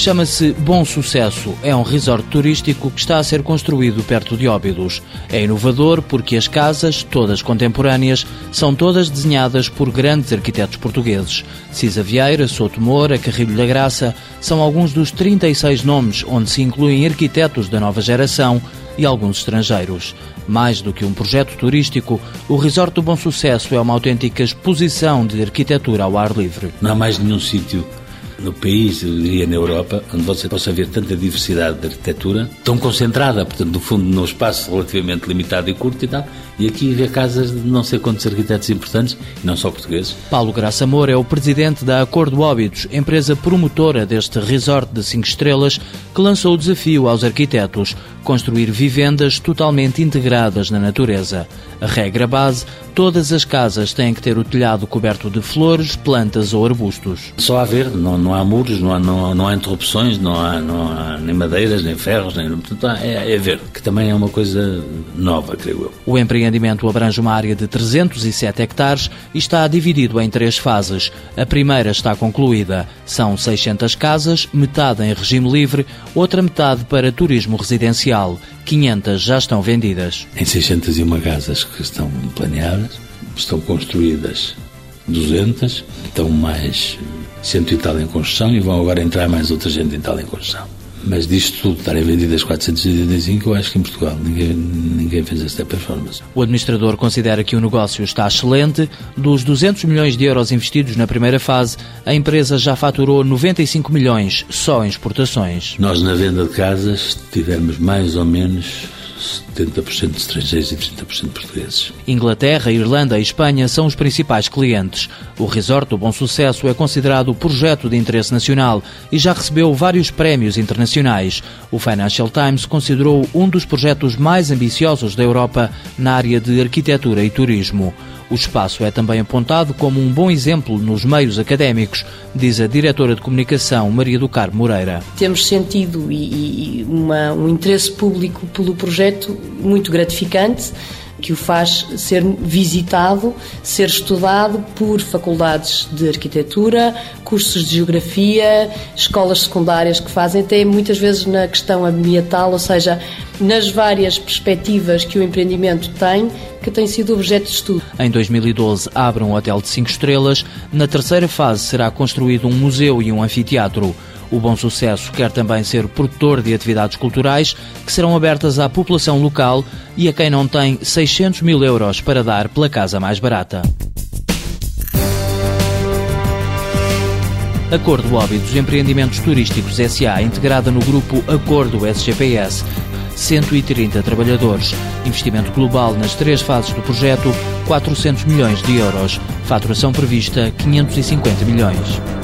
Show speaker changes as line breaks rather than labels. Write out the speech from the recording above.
Chama-se Bom Sucesso. É um resort turístico que está a ser construído perto de Óbidos. É inovador porque as casas, todas contemporâneas, são todas desenhadas por grandes arquitetos portugueses. Cisa Vieira, Souto Moura, Carrilho da Graça são alguns dos 36 nomes onde se incluem arquitetos da nova geração e alguns estrangeiros. Mais do que um projeto turístico, o Resort do Bom Sucesso é uma autêntica exposição de arquitetura ao ar livre.
Não há mais nenhum sítio no país, eu diria na Europa, onde você possa ver tanta diversidade de arquitetura, tão concentrada, portanto, no fundo, num espaço relativamente limitado e curto e tal, e aqui vê casas de não sei quantos arquitetos importantes, e não só portugueses.
Paulo Graça Moura é o presidente da Acordo Óbidos, empresa promotora deste resort de 5 estrelas, que lançou o desafio aos arquitetos construir vivendas totalmente integradas na natureza. A regra base, todas as casas têm que ter o telhado coberto de flores, plantas ou arbustos.
Só a ver, não, não há muros, não há, não, não há interrupções, não há, não há nem madeiras, nem ferros, nem, portanto, é, é ver, que também é uma coisa nova, creio eu.
O empreendimento abrange uma área de 307 hectares e está dividido em três fases. A primeira está concluída. São 600 casas, metade em regime livre, outra metade para turismo residencial. 500 já estão vendidas.
Em 601 casas que estão planeadas, estão construídas 200, estão mais cento e tal em construção e vão agora entrar mais outra gente em tal em construção. Mas disto tudo, estarem vendidas 485, eu acho que em Portugal ninguém, ninguém fez esta performance.
O administrador considera que o negócio está excelente. Dos 200 milhões de euros investidos na primeira fase, a empresa já faturou 95 milhões só em exportações.
Nós, na venda de casas, tivemos mais ou menos 70% de estrangeiros e 30% de portugueses.
Inglaterra, Irlanda e Espanha são os principais clientes. O resort do Bom Sucesso é considerado projeto de interesse nacional e já recebeu vários prémios internacionais. O Financial Times considerou um dos projetos mais ambiciosos da Europa na área de arquitetura e turismo. O espaço é também apontado como um bom exemplo nos meios académicos, diz a diretora de comunicação Maria do Carmo Moreira.
Temos sentido e, e uma, um interesse público pelo projeto muito gratificante que o faz ser visitado, ser estudado por faculdades de arquitetura, cursos de geografia, escolas secundárias que fazem até muitas vezes na questão ambiental, ou seja, nas várias perspectivas que o empreendimento tem, que tem sido objeto de estudo.
Em 2012 abre um hotel de 5 estrelas, na terceira fase será construído um museu e um anfiteatro. O Bom Sucesso quer também ser produtor de atividades culturais que serão abertas à população local e a quem não tem 600 mil euros para dar pela casa mais barata. Acordo Óbidos Empreendimentos Turísticos SA, integrada no grupo Acordo SGPS. 130 trabalhadores. Investimento global nas três fases do projeto, 400 milhões de euros. Faturação prevista, 550 milhões.